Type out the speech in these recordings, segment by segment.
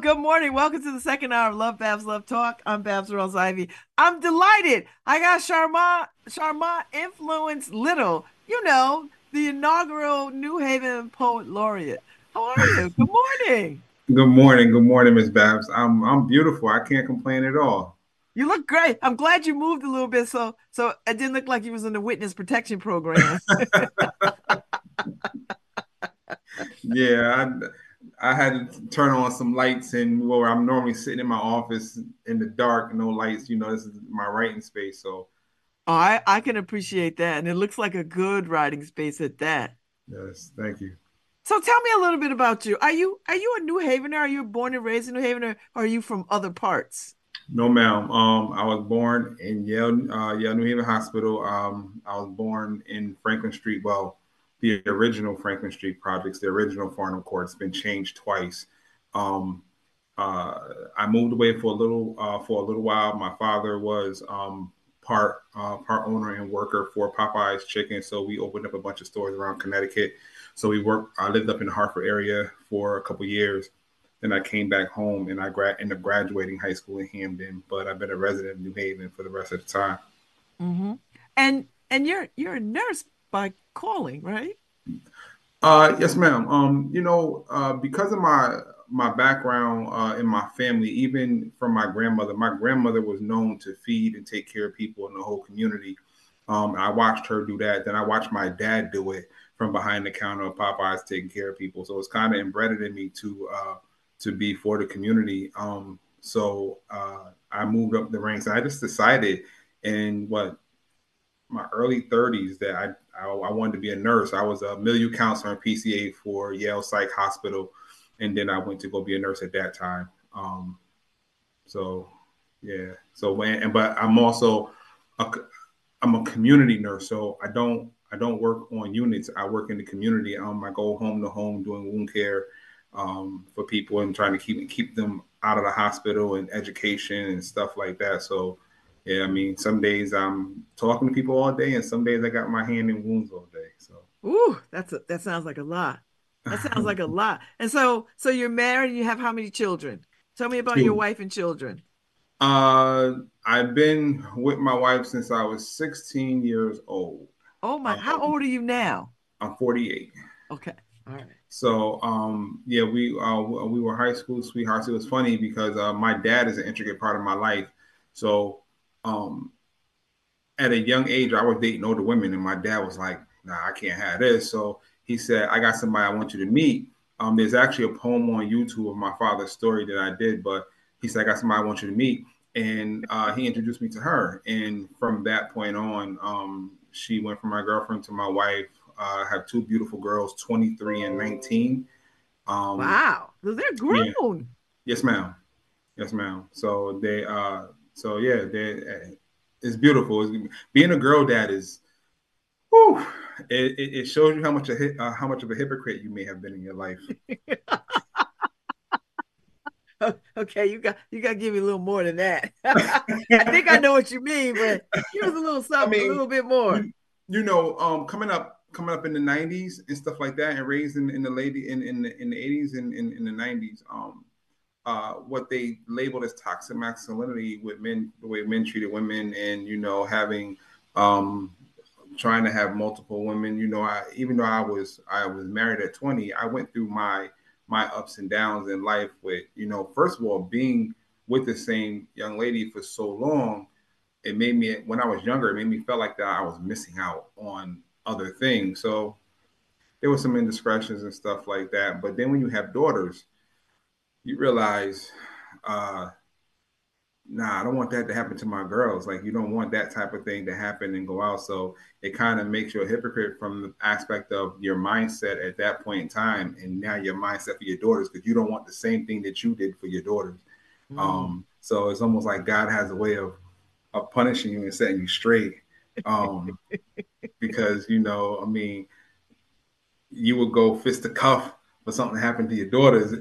Good morning. Welcome to the second hour of Lovebabz Lovetalk. I'm Babz Rawls Ivy. I'm delighted. I got Sharmont Sharmont Influence Little, you know, the inaugural New Haven Poet Laureate. How are you? Good morning. Good morning. Good morning, Miss Babs. I'm I'm beautiful. I can't complain at all. You look great. I'm glad you moved a little bit so so it didn't look like you was in the witness protection program. yeah, I, I had to turn on some lights and where I'm normally sitting in my office in the dark, no lights. You know, this is my writing space. So oh, I, I can appreciate that. And it looks like a good writing space at that. Yes, thank you. So tell me a little bit about you. Are you are you a New Havener? Are you born and raised in New Haven, or are you from other parts? No, ma'am. Um, I was born in Yale, uh, Yale New Haven Hospital. Um, I was born in Franklin Street. Well, the original Franklin Street projects, the original Farnham Court, It's been changed twice. Um, uh, I moved away for a little uh, for a little while. My father was um, part uh, part owner and worker for Popeyes Chicken, so we opened up a bunch of stores around Connecticut. So we worked. I lived up in the Hartford area for a couple years. Then I came back home and I grad ended up graduating high school in Hamden, but I've been a resident of New Haven for the rest of the time. Mm-hmm. And and you're you're a nurse by calling, right? Uh, yes, ma'am. Um, you know, uh, because of my my background uh, in my family, even from my grandmother, my grandmother was known to feed and take care of people in the whole community. Um, I watched her do that. Then I watched my dad do it from behind the counter of Popeyes taking care of people. So it's kind of embedded in me to uh, to be for the community. Um, so uh, I moved up the ranks, I just decided in what my early 30s that I, I, I wanted to be a nurse. I was a milieu counselor and PCA for Yale Psych Hospital, and then I went to go be a nurse at that time. Um, so yeah, so when and but I'm also a, I'm a community nurse, so I don't I don't work on units. I work in the community. Um, I go home to home doing wound care um, for people and trying to keep keep them out of the hospital and education and stuff like that. So, yeah, I mean, some days I'm talking to people all day, and some days I got my hand in wounds all day. So, ooh, that's a, that sounds like a lot. That sounds like a lot. And so, so you're married. and You have how many children? Tell me about Two. your wife and children. Uh, I've been with my wife since I was 16 years old. Oh my! Um, how old are you now? I'm 48. Okay. All right. So um, yeah, we uh, we were high school sweethearts. It was funny because uh, my dad is an intricate part of my life. So um, at a young age, I was dating older women, and my dad was like, "Nah, I can't have this." So he said, "I got somebody I want you to meet." Um, there's actually a poem on YouTube of my father's story that I did, but he said, "I got somebody I want you to meet," and uh, he introduced me to her. And from that point on, um, she went from my girlfriend to my wife uh, have two beautiful girls, 23 and 19. Um, wow, they're grown. Yeah. Yes, ma'am. Yes, ma'am. So they, uh, so yeah, they, it's beautiful. It's, being a girl dad is, whew, it, it, shows you how much a uh, how much of a hypocrite you may have been in your life. okay, you got you got to give me a little more than that. I think I know what you mean, but give us a little something, I mean, a little bit more. You, you know, um, coming up coming up in the 90s and stuff like that and raised in, in the lady in, in the in the 80s and in, in, the 90s um uh what they labeled as toxic masculinity with men the way men treated women and you know having um trying to have multiple women you know i even though i was i was married at 20 i went through my my ups and downs in life with you know first of all being with the same young lady for so long it made me when i was younger it made me feel like that i was missing out on other things. So there were some indiscretions and stuff like that. But then when you have daughters, you realize, uh, nah, I don't want that to happen to my girls. Like you don't want that type of thing to happen and go out. So it kind of makes you a hypocrite from the aspect of your mindset at that point in time, and now your mindset for your daughters because you don't want the same thing that you did for your daughters. Mm. Um, so it's almost like God has a way of of punishing you and setting you straight. Um, because you know, I mean, you would go fist to cuff for something happened to your daughters,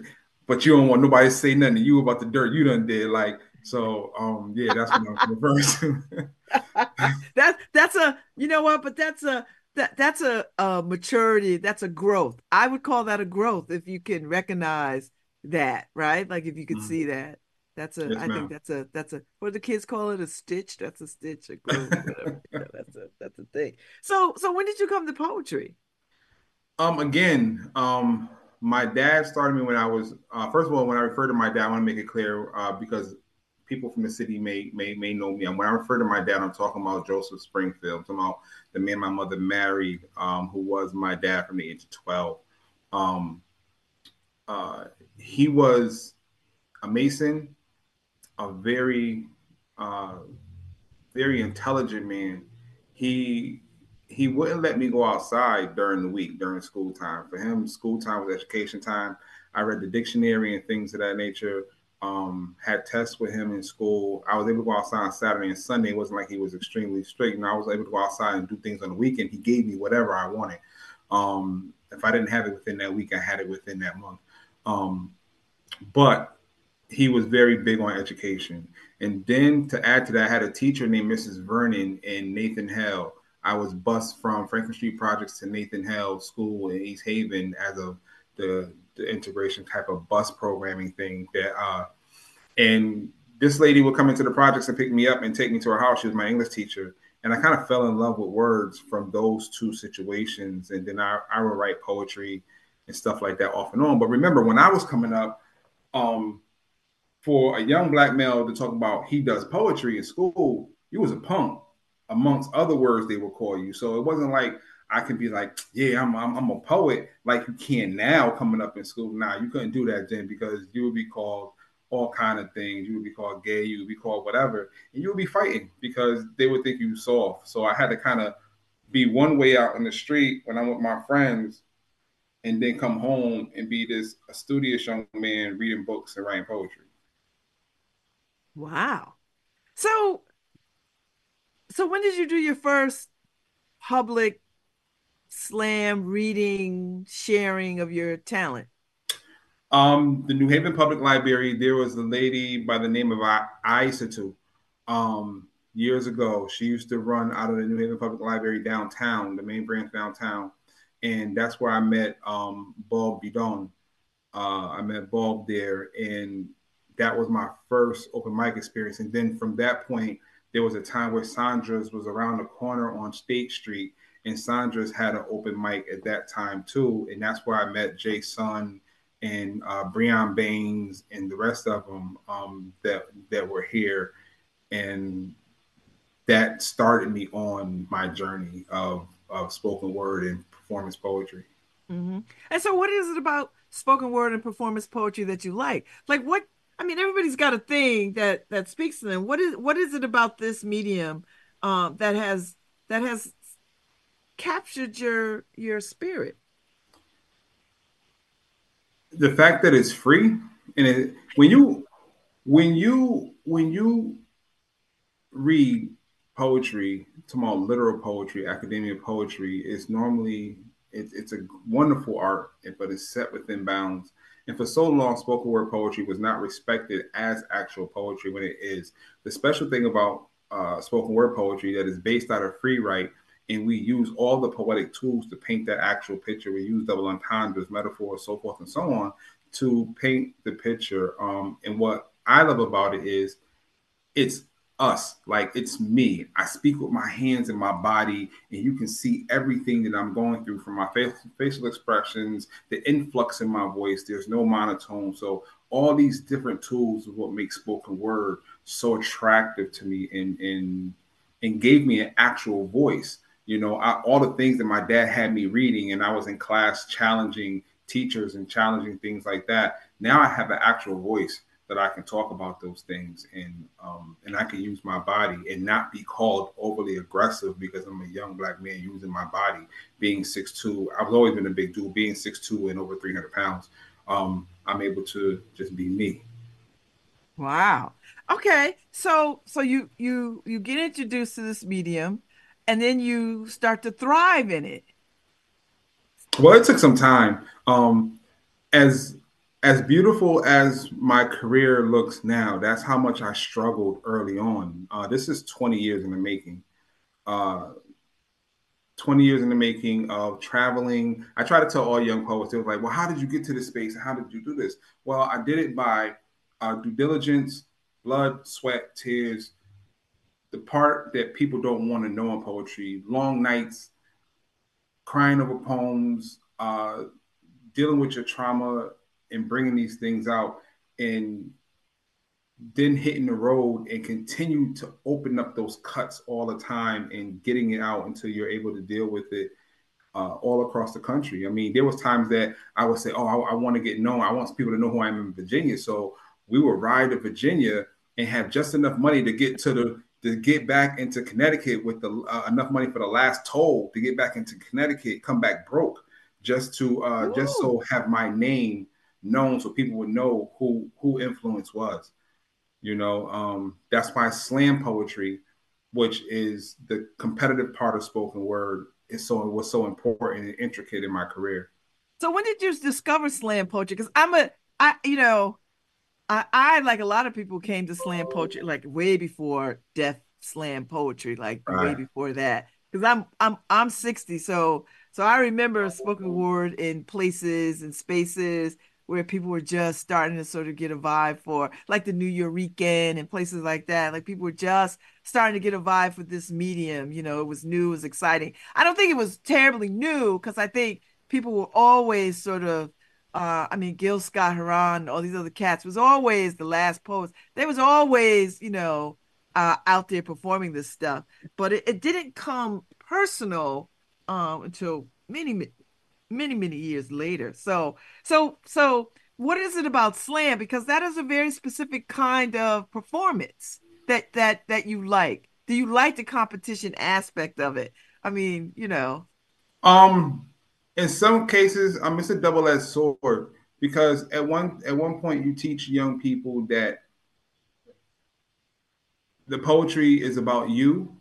but you don't want nobody to say nothing to you about the dirt you done did. Like, so um, yeah, that's what I'm referring to. that that's a you know what, but that's a that that's a, a maturity. That's a growth. I would call that a growth if you can recognize that, right? Like if you could mm-hmm. see that. That's a. Yes, I think that's a. That's a. What do the kids call it? A stitch. That's a stitch. A glue. yeah, that's a. That's a thing. So, so when did you come to poetry? Um. Again. Um. My dad started me when I was. Uh, first of all, when I refer to my dad, I want to make it clear uh, because people from the city may may may know me. And when I refer to my dad, I'm talking about Joseph Springfield. I'm talking about the man my mother married, um, who was my dad from the age of 12. Um, uh, he was a Mason, a very, uh, very intelligent man. He he wouldn't let me go outside during the week during school time. For him, school time was education time. I read the dictionary and things of that nature um, had tests with him in school. I was able to go outside on Saturday and Sunday. It wasn't like he was extremely strict. And I was able to go outside and do things on the weekend. He gave me whatever I wanted. Um, if I didn't have it within that week, I had it within that month. Um, but he was very big on education. And then to add to that, I had a teacher named Mrs. Vernon and Nathan Hale. I was bused from Franklin Street Projects to Nathan Hale School in East Haven as of the the integration type of bus programming thing that uh and this lady would come into the projects and pick me up and take me to her house. She was my English teacher. And I kind of fell in love with words from those two situations. And then I, I would write poetry and stuff like that off and on. But remember, when I was coming up, um, for a young black male to talk about he does poetry in school, you was a punk amongst other words they would call you. So it wasn't like I could be like, yeah, I'm, I'm, I'm a poet, like you can now coming up in school. Now you couldn't do that then because you would be called all kind of things. You would be called gay, you would be called whatever, and you would be fighting because they would think you soft. So I had to kind of be one way out in the street when I'm with my friends, and then come home and be this a studious young man reading books and writing poetry. Wow. So so when did you do your first public slam reading sharing of your talent? Um, the New Haven Public Library, there was a lady by the name of Aisatu. Um, years ago, she used to run out of the New Haven Public Library downtown, the main branch downtown, and that's where I met um, Bob Bidon. Uh, I met Bob there, and that was my first open mic experience. And then from that point, there was a time where Sandra's was around the corner on State Street, and Sandra's had an open mic at that time too, and that's where I met Jay Sun and uh, Breon Baines and the rest of them um, that that were here, and that started me on my journey of of spoken word and performance poetry. Mm-hmm. And so, what is it about spoken word and performance poetry that you like? Like, what? I mean, everybody's got a thing that that speaks to them. What is what is it about this medium um, that has that has captured your your spirit? The fact that it's free and it, when you when you when you read poetry, tomorrow literal poetry, academia poetry, is normally it, it's a wonderful art, but it's set within bounds. And for so long, spoken word poetry was not respected as actual poetry when it is. The special thing about uh, spoken word poetry that is based out of free write and we use all the poetic tools to paint that actual picture. We use double entendres, metaphors, so forth and so on to paint the picture. Um, and what I love about it is it's us, like it's me. I speak with my hands and my body, and you can see everything that I'm going through from my facial expressions, the influx in my voice. There's no monotone. So all these different tools is what makes spoken word so attractive to me and and and gave me an actual voice you know I, all the things that my dad had me reading and i was in class challenging teachers and challenging things like that now i have an actual voice that i can talk about those things and um, and i can use my body and not be called overly aggressive because i'm a young black man using my body being 6'2 i've always been a big dude being 6'2 and over 300 pounds. Um, i'm able to just be me. Wow. Okay. So so you you you get introduced to this medium and then you start to thrive in it? Well, it took some time. Um, as as beautiful as my career looks now, that's how much I struggled early on. Uh, this is 20 years in the making. Uh, 20 years in the making of traveling. I try to tell all young poets, they were like, well, how did you get to this space? How did you do this? Well, I did it by uh, due diligence, blood, sweat, tears, the part that people don't want to know in poetry, long nights, crying over poems, uh, dealing with your trauma and bringing these things out and then hitting the road and continue to open up those cuts all the time and getting it out until you're able to deal with it uh, all across the country. I mean, there was times that I would say, "Oh, I, I want to get known. I want people to know who I am in Virginia." So we would ride to Virginia and have just enough money to get to the to get back into Connecticut with the uh, enough money for the last toll to get back into Connecticut, come back broke, just to uh, just so have my name known so people would know who who influence was. You know, um, that's why slam poetry, which is the competitive part of spoken word, is so was so important and intricate in my career. So when did you discover slam poetry? Because I'm a I you know I, I like a lot of people came to slam poetry like way before death slam poetry, like right. way before that. Because I'm I'm I'm 60, so so I remember spoken word in places and spaces where people were just starting to sort of get a vibe for like the Nuyorican and places like that. Like people were just starting to get a vibe for this medium. You know, it was new, it was exciting. I don't think it was terribly new because I think people were always sort of uh, I mean, Gil Scott Heron, all these other cats was always the last poets. They was always, you know, uh, out there performing this stuff, but it, it didn't come personal um, until many, many, many years later. So, so, so, what is it about slam? Because that is a very specific kind of performance that that that you like. Do you like the competition aspect of it? I mean, you know. Um, in some cases, um, it's a double-edged sword because at one at one point you teach young people that the poetry is about you,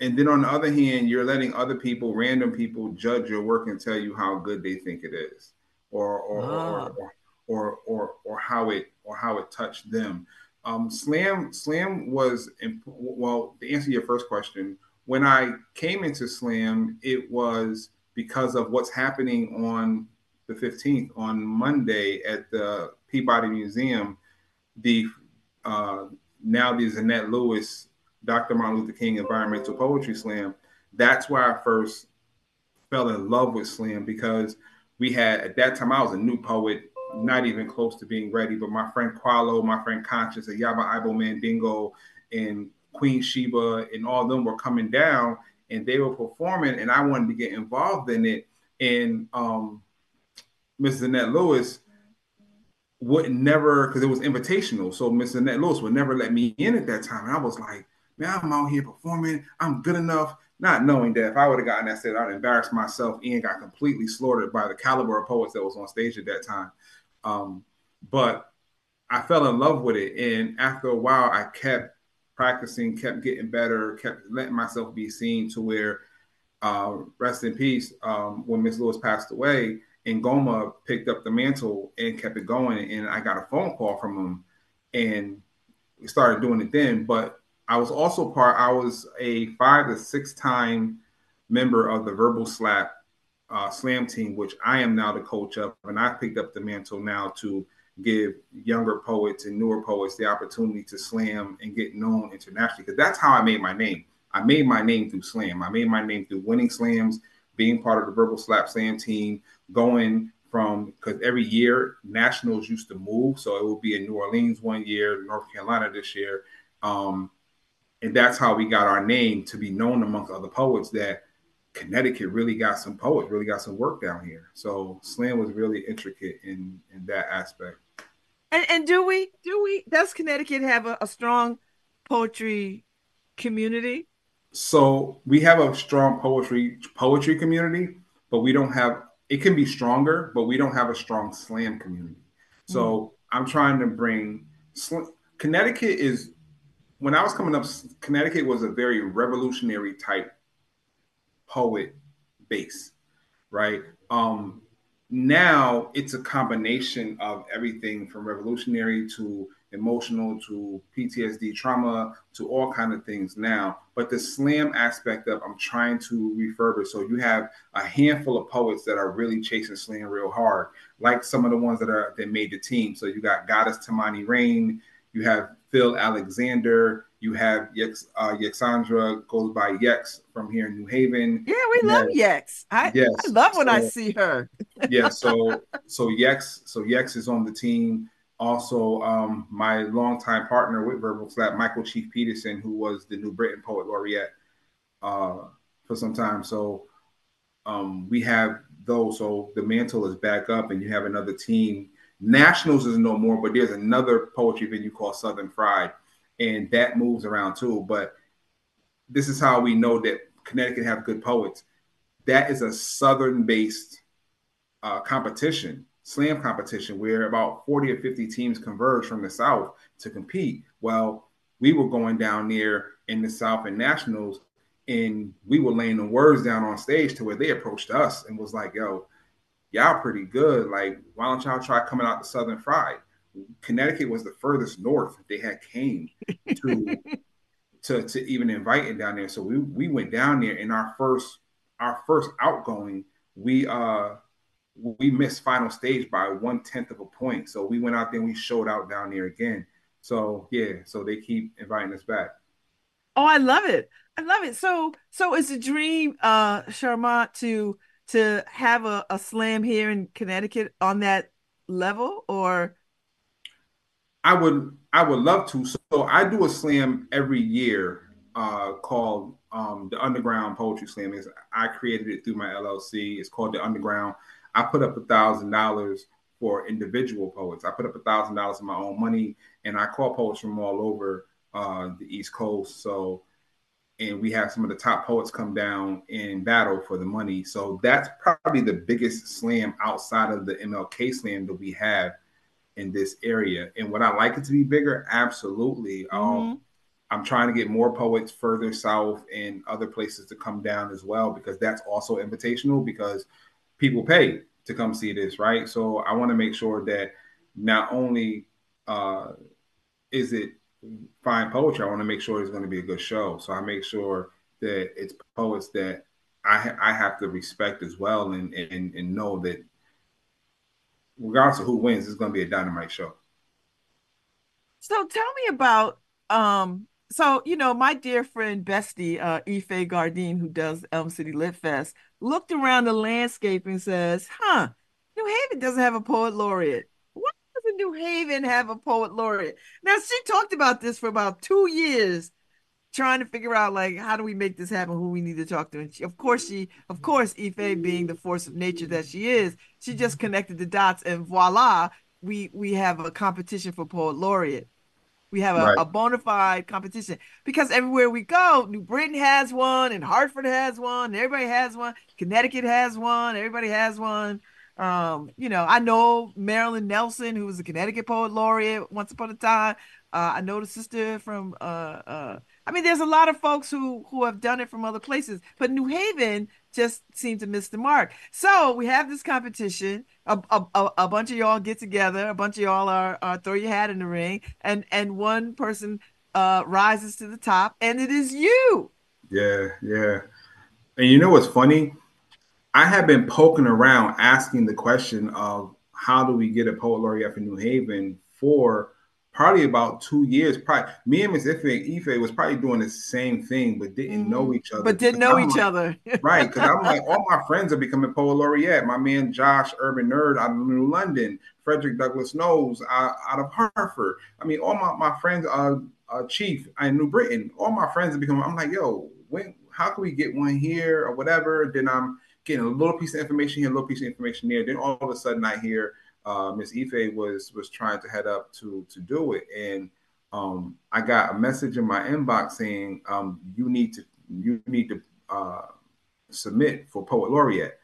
and then on the other hand, you're letting other people, random people, judge your work and tell you how good they think it is, or or ah. or, or, or, or how it or how it touched them. Um, slam slam was imp- well to answer your first question when i came into slam it was because of what's happening on the 15th on Monday at the Peabody Museum. The uh, now the Zannette Lewis, Dr. Martin Luther King Environmental Poetry Slam. That's where I first fell in love with slam because we had at that time I was a new poet, not even close to being ready. But my friend Qualo, my friend Conscious, and Yaba Ibo Mandingo, and Queen Sheba, and all of them were coming down and they were performing, and I wanted to get involved in it. And um, Mrs. Annette Lewis would never, because it was invitational. So Mrs. Annette Lewis would never let me in at that time. And I was like, man, I'm out here performing. I'm good enough. Not knowing that if I would have gotten that set, I'd embarrassed myself and got completely slaughtered by the caliber of poets that was on stage at that time. Um, but I fell in love with it. And after a while, I kept practicing, kept getting better, kept letting myself be seen to where, uh, rest in peace, um, when Miss Lewis passed away, and Ngoma picked up the mantle and kept it going. And I got a phone call from him and started doing it then. But I was also part, I was a five to six time member of the Verbal Slap uh, Slam team, which I am now the coach of. And I picked up the mantle now to give younger poets and newer poets the opportunity to slam and get known internationally. Because that's how I made my name. I made my name through slam. I made my name through winning slams, being part of the Verbal Slap Slam team, going from because every year nationals used to move. So it will be in New Orleans one year, North Carolina this year. Um, and that's how we got our name to be known amongst other poets that Connecticut really got some poets, really got some work down here. So slam was really intricate in in that aspect. And and do we do we does Connecticut have a, a strong poetry community? So we have a strong poetry poetry community, but we don't have it can be stronger, but we don't have a strong slam community. So mm. I'm trying to bring Connecticut is when I was coming up, Connecticut was a very revolutionary type poet base, right? Um, now it's a combination of everything from revolutionary to emotional to PTSD trauma to all kind of things now. But the slam aspect of I'm trying to refurbish. So you have a handful of poets that are really chasing slam real hard, like some of the ones that are that made the team. So you got Goddess Tamani Rain, you have Phil Alexander, you have Yex, uh, Yexandra goes by Yex from here in New Haven. Yeah, we you love Yex. I, yes, I love when so, I see her. yeah, so so Yex, so Yex is on the team. Also, um, my longtime partner with Verbal Slap, Michael Chief Peterson, who was the New Britain Poet Laureate uh, for some time. So um, we have those. So the mantle is back up, and you have another team. Nationals is no more, but there's another poetry venue called Southern Fried and that moves around too. But this is how we know that Connecticut have good poets. That is a southern-based uh, competition, slam competition, where about 40 or 50 teams converge from the south to compete. Well, we were going down there in the south and nationals, and we were laying the words down on stage to where they approached us and was like, "Yo, y'all pretty good. Like, why don't y'all try coming out to Southern Fried?" Connecticut was the furthest north they had came to to to even inviting down there. So we we went down there in our first our first outgoing. We uh we missed final stage by one tenth of a point. So we went out there and we showed out down there again. So yeah, so they keep inviting us back. Oh, I love it. I love it. So so it's a dream, uh, Sharmont, to to have a, a slam here in Connecticut on that level or I would I would love to. So I do a slam every year uh, called um, the Underground Poetry Slam. Is I created it through my LLC. It's called the Underground. I put up a thousand dollars for individual poets. I put up a thousand dollars of my own money, and I call poets from all over uh, the East Coast. So, and we have some of the top poets come down and battle for the money. So that's probably the biggest slam outside of the MLK slam that we have in this area. And would I like it to be bigger? Absolutely. Um, mm-hmm. Um, I'm trying to get more poets further south and other places to come down as well because that's also invitational because people pay to come see this, right? So I want to make sure that not only uh, is it fine poetry, I want to make sure it's going to be a good show. So I make sure that it's poets that I I have to respect as well and and, and know that regardless of who wins, it's going to be a dynamite show. So tell me about um. So you know, my dear friend Bestie, uh, Ife Gardin, who does Elm City Lit Fest, looked around the landscape and says, "Huh, New Haven doesn't have a poet laureate. New Haven have a poet laureate?" Now she talked about this for about two years trying to figure out like how do we make this happen who we need to talk to and she, of course she of course ife being the force of nature that she is she just connected the dots and voila we we have a competition for poet laureate we have a, right. a bona fide competition because everywhere we go new britain has one and hartford has one everybody has one connecticut has one everybody has one um, you know, I know Marilyn Nelson, who was a Connecticut poet laureate once upon a time. Uh, I know the sister from uh, uh, I mean, there's a lot of folks who who have done it from other places, but New Haven just seemed to miss the mark. So we have this competition. A, a, a bunch of y'all get together. A bunch of y'all are, are throw your hat in the ring, and and one person uh, rises to the top, and it is you. Yeah, yeah. And you know what's funny? I have been poking around asking the question of how do we get a poet laureate for New Haven for probably about two years. Probably me and Miss Ife, Ife was probably doing the same thing, but didn't mm-hmm. know each other. But didn't know I'm each like, other, right? Because I'm like, all my friends are becoming poet laureate. My man Josh, Urban Nerd out of New London, Frederick Douglass Knowles out, out of Hartford. I mean, all my, my friends are uh, Chief in New Britain. All my friends are becoming. I'm like, yo, when? How can we get one here or whatever? Then I'm getting a little piece of information here, a little piece of information there. Then all of a sudden, I hear uh, Miss Ife was was trying to head up to to do it, and um, I got a message in my inbox saying um, you need to you need to uh, submit for poet laureate,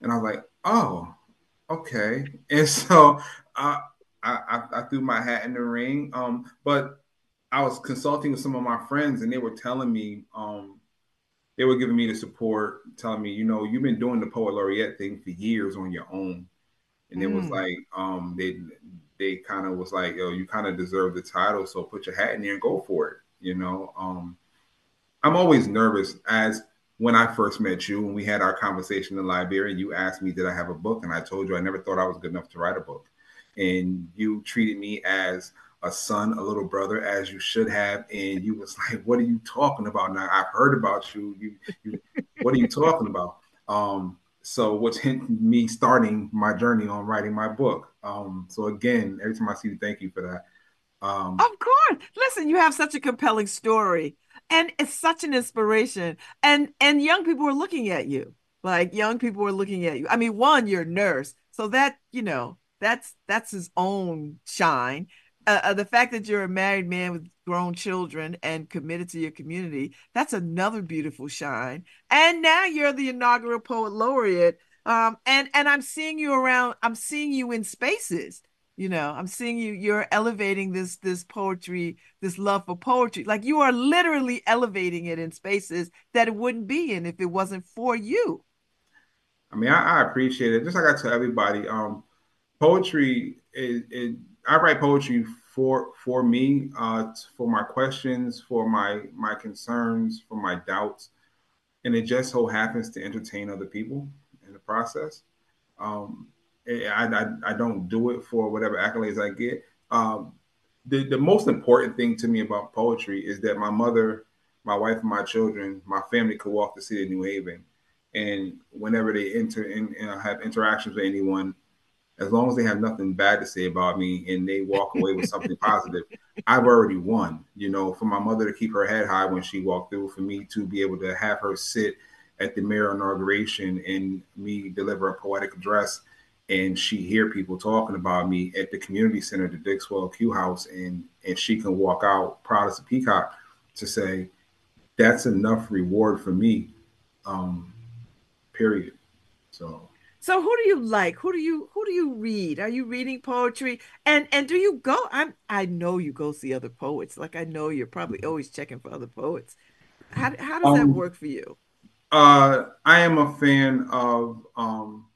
and I was like, oh, okay, and so I, I, I threw my hat in the ring, um, but I was consulting with some of my friends, and they were telling me. Um, they were giving me the support, telling me, you know, you've been doing the poet laureate thing for years on your own and it was mm. like um, they they kind of was like, "Yo, you kind of deserve the title, so put your hat in there and go for it." You know, um, I'm always nervous as when I first met you and we had our conversation in Liberia. You asked me, "Did I have a book?" and I told you I never thought I was good enough to write a book, and you treated me as a son, a little brother, as you should have. And you was like, "What are you talking about?" Now I've heard about you. You, you what are you talking about? Um, so what's me starting my journey on writing my book. Um, so again, every time I see you, thank you for that. Um, of course. Listen, you have such a compelling story, and it's such an inspiration. And and young people are looking at you. Like young people are looking at you. I mean, one, you're a nurse, so that you know that's that's his own shine uh, uh, the fact that you're a married man with grown children and committed to your community, that's another beautiful shine. And now you're the inaugural poet laureate. Um, and and I'm seeing you around, I'm seeing you in spaces. You know, I'm seeing you, you're elevating this this poetry, this love for poetry. Like you are literally elevating it in spaces that it wouldn't be in if it wasn't for you. I mean, I, I appreciate it. Just like I tell everybody, um, poetry is, is I write poetry for for me, uh, for my questions, for my my concerns, for my doubts, and it just so happens to entertain other people in the process. Um, I, I, I don't do it for whatever accolades I get. Um, the, the most important thing to me about poetry is that my mother, my wife, and my children, my family could walk the city of New Haven. And whenever they enter and in, have interactions with anyone, as long as they have nothing bad to say about me and they walk away with something positive, I've already won. You know, for my mother to keep her head high when she walked through, for me to be able to have her sit at the mayor inauguration and me deliver a poetic address and she hear people talking about me at the community center, the Dixwell Q House, and and she can walk out proud as a peacock to say that's enough reward for me. Um, period. So so who do you like? Who do you who do you read? Are you reading poetry? And and do you go? I'm I know you go see other poets. Like I know you're probably always checking for other poets. How how does um, that work for you? Uh, I am a fan of um,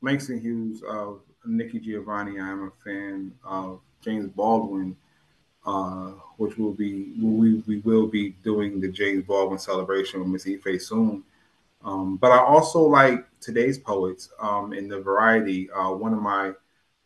Langston Hughes of Nikki Giovanni. I am a fan of James Baldwin, uh, which will be we we will be doing the James Baldwin celebration with Miss Ife soon. Um, but I also like today's poets um, in the variety. Uh, one of my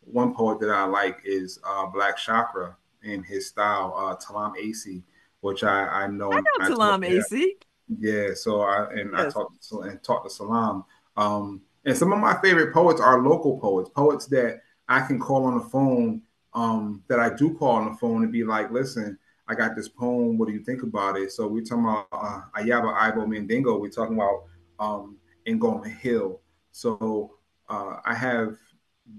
one poet that I like is uh, Black Chakra in his style, uh, Talam Acey, which I I know. I know I Talam Acey. Yeah, so I and yes. I talked to, and talked to Salam. Um, and some of my favorite poets are local poets, poets that I can call on the phone. Um, that I do call on the phone and be like, listen, I got this poem. What do you think about it? So we're talking about uh, Iyaba Ibo Mandingo. We're talking about um, in Ngoma Hill. So uh, I have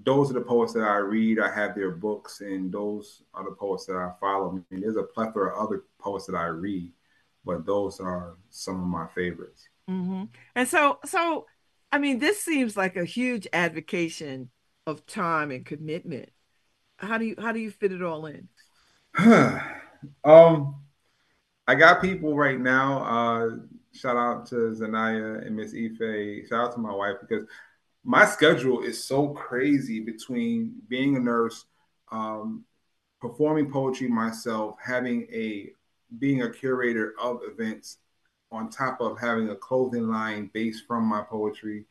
those are the poets that I read. I have their books, and those are the poets that I follow. I mean, there's a plethora of other poets that I read, but those are some of my favorites. Mm-hmm. And so, so I mean, this seems like a huge advocation of time and commitment. How do you how do you fit it all in? um, I got people right now. Uh, shout out to Zanaya and Miss Ife. Shout out to my wife because my schedule is so crazy between being a nurse, um, performing poetry myself, having a being a curator of events, on top of having a clothing line based from my poetry,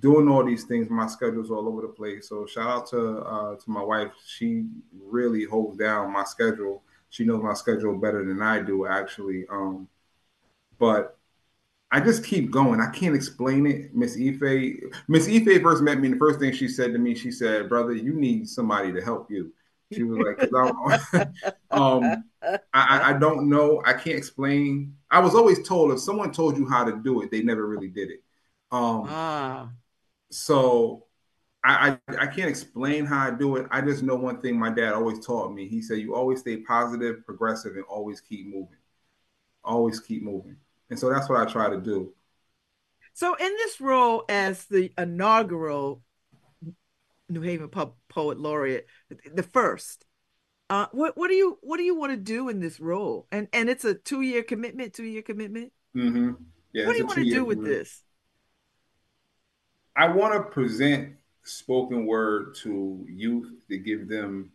doing all these things. My schedule's all over the place. So shout out to uh, to my wife. She really holds down my schedule. She knows my schedule better than I do, actually. Um, but I just keep going. I can't explain it. Miss Ife, Miss Ife first met me. And the first thing she said to me, she said, "Brother, you need somebody to help you." She was like, um, I, I don't know. I can't explain. I was always told if someone told you how to do it, they never really did it. Um, ah. So I, I, I can't explain how I do it. I just know one thing my dad always taught me. He said, "You always stay positive, progressive, and always keep moving. Always keep moving." And so that's what I try to do. So, in this role as the inaugural New Haven Pub Poet Laureate, the first, uh, what what do you what do you want to do in this role? And and it's a two year commitment, two year commitment. Mm-hmm. Yeah, what do you want to do with this? I want to present spoken word to youth to give them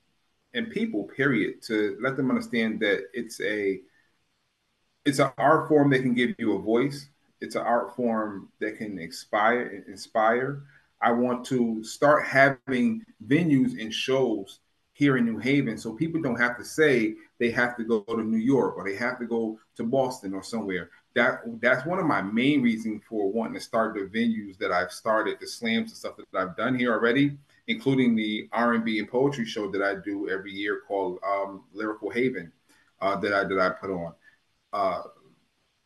and people period to let them understand that it's a it's an art form that can give you a voice. It's an art form that can inspire inspire. I want to start having venues and shows here in new haven so people don't have to say they have to go to new york or they have to go to boston or somewhere. That that's one of my main reasons for wanting to start the venues that I've started, the slams and stuff that I've done here already, including the R&B and poetry show that I do every year called um, Lyrical Haven uh, that I that I put on. Uh,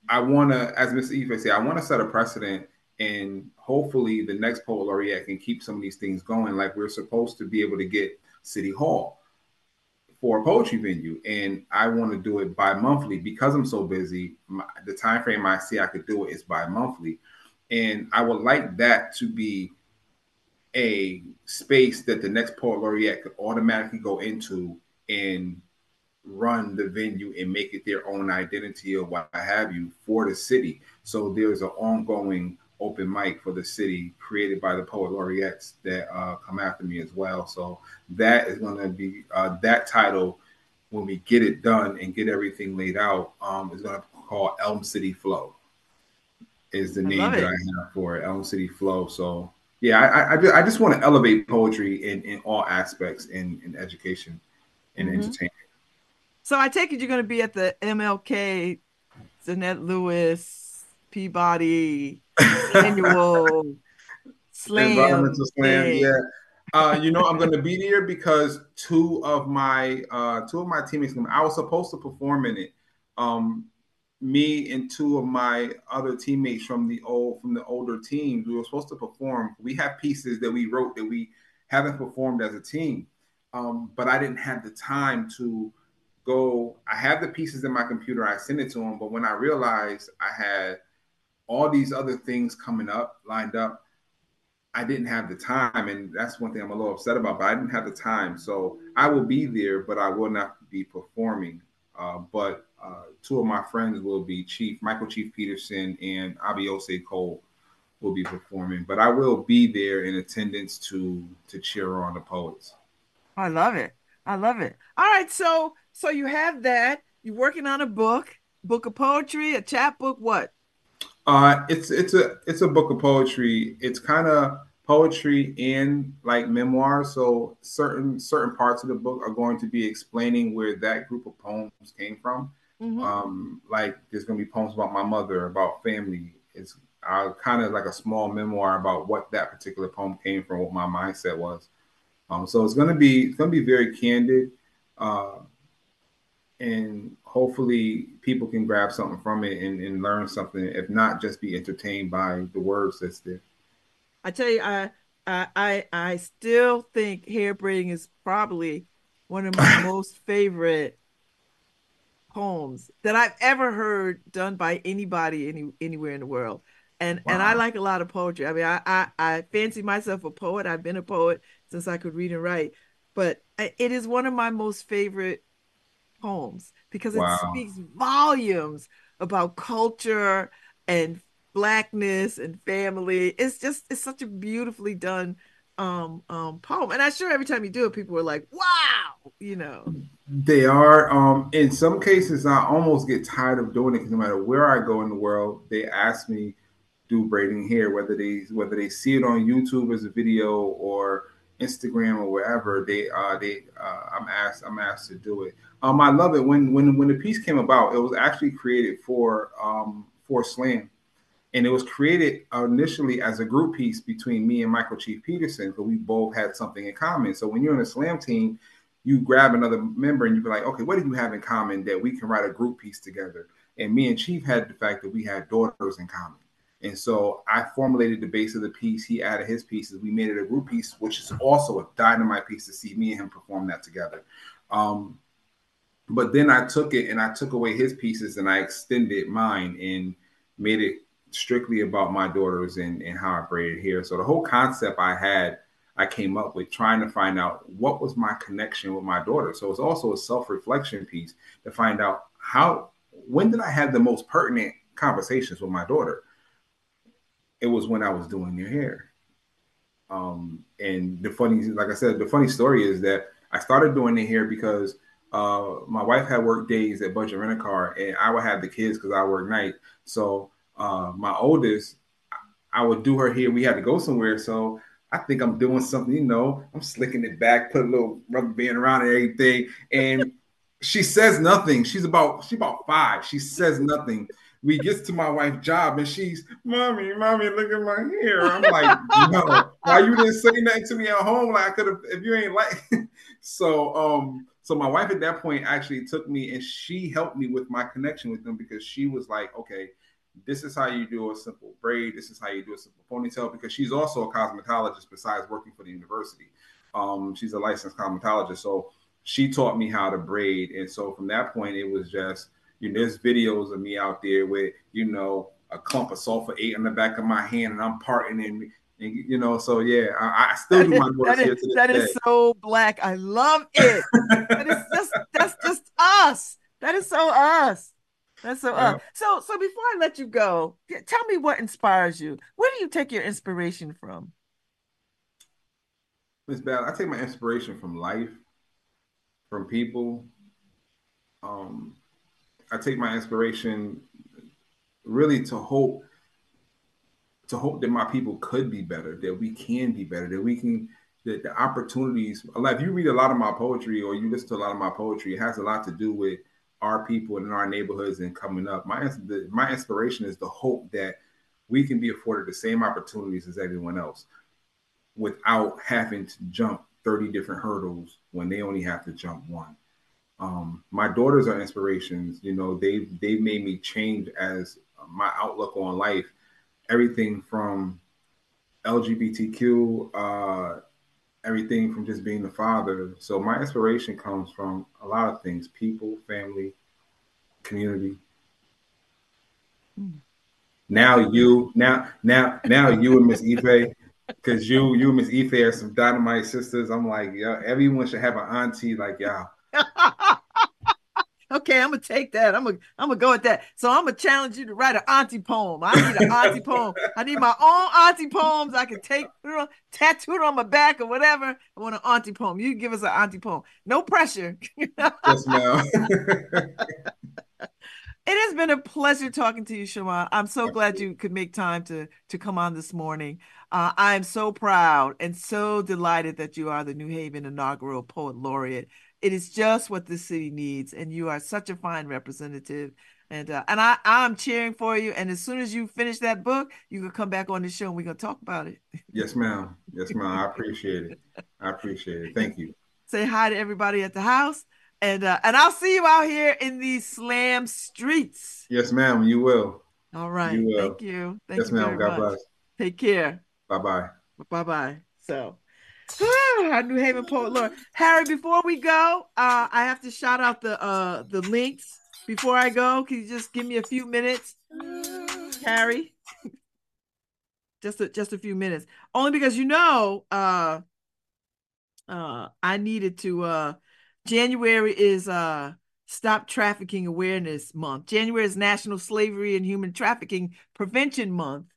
I want to, as Mr. Ife said, I want to set a precedent, and hopefully the next poet laureate can keep some of these things going, like we're supposed to be able to get City Hall for a poetry venue and I want to do it bi-monthly because I'm so busy. My, the time frame I see I could do it is bi-monthly. And I would like that to be a space that the next poet laureate could automatically go into and run the venue and make it their own identity or what have you for the city. So there's an ongoing open mic for the city created by the poet laureates that uh, come after me as well. So that is going to be uh, that title when we get it done and get everything laid out um, is going to call Elm City Flow is the I name that I have for it, Elm City Flow. So yeah, I, I, just, I just want to elevate poetry in, in all aspects in, in education and mm-hmm. entertainment. So I take it you're going to be at the MLK, Zanette Lewis, Peabody annual slam. Environmental slam, yeah. Uh, you know, I'm going to be there because two of my uh, two of my teammates. I was supposed to perform in it. Um, me and two of my other teammates from the old from the older teams, we were supposed to perform. We have pieces that we wrote that we haven't performed as a team, um, but I didn't have the time to go. I have the pieces in my computer. I send it to them, but when I realized I had all these other things coming up, lined up. I didn't have the time, and that's one thing I'm a little upset about. But I didn't have the time, so I will be there, but I will not be performing. Uh, but uh, two of my friends will be Chief Michael Chief Peterson and Abiose Cole will be performing. But I will be there in attendance to to cheer on the poets. I love it. I love it. All right, so so you have that. You're working on a book, book of poetry, a chapbook. What? Uh, it's it's a it's a book of poetry. It's kind of poetry and like memoir. So certain certain parts of the book are going to be explaining where that group of poems came from. Mm-hmm. Um, like there's going to be poems about my mother, about family. It's uh, kind of like a small memoir about what that particular poem came from, what my mindset was. Um, so it's going to be it's going to be very candid. Uh, and hopefully people can grab something from it and, and learn something if not just be entertained by the words that's there. I tell you i i i still think hair braiding is probably one of my most favorite poems that i've ever heard done by anybody any anywhere in the world. And wow. and i like a lot of poetry. I mean I, I i fancy myself a poet. I've been a poet since i could read and write. But uh, it is one of my most favorite poems because it wow. speaks volumes about culture and blackness and family. It's just it's such a beautifully done um um poem. And I'm sure every time you do it, people are like, wow, you know. They are. Um in some cases I almost get tired of doing it because no matter where I go in the world, they ask me do braiding hair, whether they whether they see it on YouTube as a video or Instagram or wherever they uh they uh I'm asked I'm asked to do it. Um, I love it when when when the piece came about. It was actually created for um, for Slam, and it was created initially as a group piece between me and Michael Chief Peterson, because we both had something in common. So when you're in a Slam team, you grab another member and you be like, okay, what do you have in common that we can write a group piece together? And me and Chief had the fact that we had daughters in common. And so I formulated the base of the piece. He added his pieces. We made it a group piece, which is also a dynamite piece to see me and him perform that together. Um, but then I took it and I took away his pieces and I extended mine and made it strictly about my daughters and, and how I braided hair. So the whole concept I had, I came up with trying to find out what was my connection with my daughter. So it's also a self-reflection piece to find out how when did I have the most pertinent conversations with my daughter? It was when I was doing your hair. Um, and the funny, like I said, the funny story is that I started doing it hair because uh, my wife had work days at Budget Rent a Car, and I would have the kids because I work night. So uh, my oldest, I would do her here. We had to go somewhere, so I think I'm doing something. You know, I'm slicking it back, put a little rubber band around and everything, and she says nothing. She's about she's about five. She says nothing. We gets to my wife's job and she's, mommy, mommy, look at my hair. I'm like, no, why you didn't say nothing to me at home? Like I could have, if you ain't like. so, um, so my wife at that point actually took me and she helped me with my connection with them because she was like, okay, this is how you do a simple braid. This is how you do a simple ponytail because she's also a cosmetologist besides working for the university. Um, she's a licensed cosmetologist. So she taught me how to braid. And so from that point, it was just, you know, there's videos of me out there with, you know, a clump of Sulfur8 on the back of my hand and I'm parting and and, you know, so yeah, I, I still do my that is, that is so black. I love it. that is just that's just us. That is so us. That's so us. So so before I let you go, tell me what inspires you. Where do you take your inspiration from? Miss Bell, I take my inspiration from life, from people. Um, I take my inspiration really to hope to hope that my people could be better, that we can be better, that we can that the opportunities. Like if you read a lot of my poetry or you listen to a lot of my poetry, it has a lot to do with our people and our neighborhoods and coming up. My the, my inspiration is the hope that we can be afforded the same opportunities as everyone else without having to jump 30 different hurdles when they only have to jump one. Um, my daughters are inspirations. You know, they they made me change as my outlook on life everything from LGBTQ, uh, everything from just being the father. So my inspiration comes from a lot of things: people, family, community. Mm. Now you, now, now, now you and Miss Ife, because you, you and Miss Ife are some dynamite sisters. I'm like, yeah, everyone should have an auntie like y'all. Okay, I'm gonna take that. I'm gonna I'm gonna go with that. So I'm gonna challenge you to write an auntie poem. I need an auntie poem. I need my own auntie poems. I can take tattooed on my back or whatever. I want an auntie poem. You give us an auntie poem. No pressure. yes, ma'am. It has been a pleasure talking to you, Sharma. I'm so glad you could make time to to come on this morning. Uh, I am so proud and so delighted that you are the New Haven inaugural poet laureate it is just what the city needs, and you are such a fine representative. And uh, and I I'm cheering for you. And as soon as you finish that book, you can come back on the show and we're gonna talk about it. Yes, ma'am. Yes, ma'am. I appreciate it. I appreciate it. Thank you. Say hi to everybody at the house, and uh, and I'll see you out here in these slam streets. Yes, ma'am. You will. All right. You will. Thank you. Thank yes, you ma'am. God much. bless. Take care. Bye bye. Bye bye. So. our New Haven poet Lord Harry. Before we go, uh, I have to shout out the uh, the links. Before I go, can you just give me a few minutes, Harry? just a, just a few minutes, only because you know, uh, uh, I needed to. Uh, January is uh, Stop Trafficking Awareness Month. January is National Slavery and Human Trafficking Prevention Month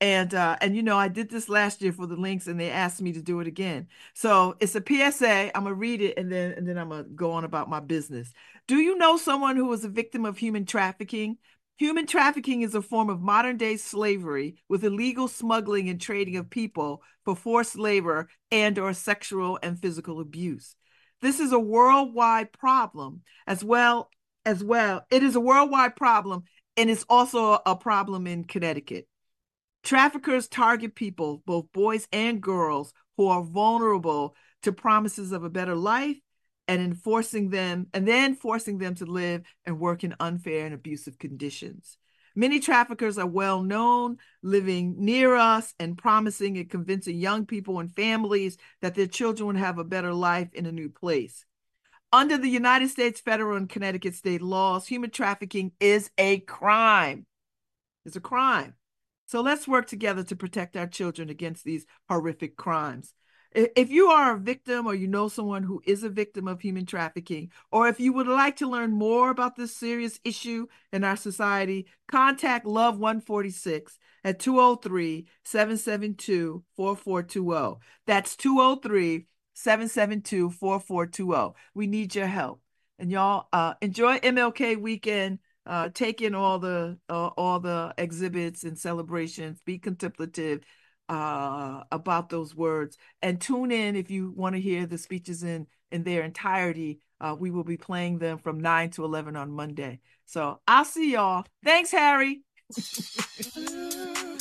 and uh and you know i did this last year for the links and they asked me to do it again. So it's a psa i'm gonna read it and then and then i'm gonna go on about my business. Do you know someone who was a victim of human trafficking? Human trafficking is a form of modern day slavery with illegal smuggling and trading of people for forced labor and or sexual and physical abuse. This is a worldwide problem as well as well it is a worldwide problem and it's also a problem in connecticut Traffickers target people, both boys and girls, who are vulnerable to promises of a better life and enforcing them and then forcing them to live and work in unfair and abusive conditions. Many traffickers are well known, living near us and promising and convincing young people and families that their children would have a better life in a new place. Under the United States federal and Connecticut state laws, human trafficking is a crime. It's a crime. So let's work together to protect our children against these horrific crimes. If you are a victim or you know someone who is a victim of human trafficking, or if you would like to learn more about this serious issue in our society, contact Love 146 at 203 772 4420. That's 203 772 4420. We need your help. And y'all uh, enjoy MLK weekend. Uh, take in all the uh, all the exhibits and celebrations. Be contemplative uh, about those words. And tune in if you want to hear the speeches in in their entirety. Uh, we will be playing them from 9 to 11 on Monday. So I'll see y'all. Thanks, Harry.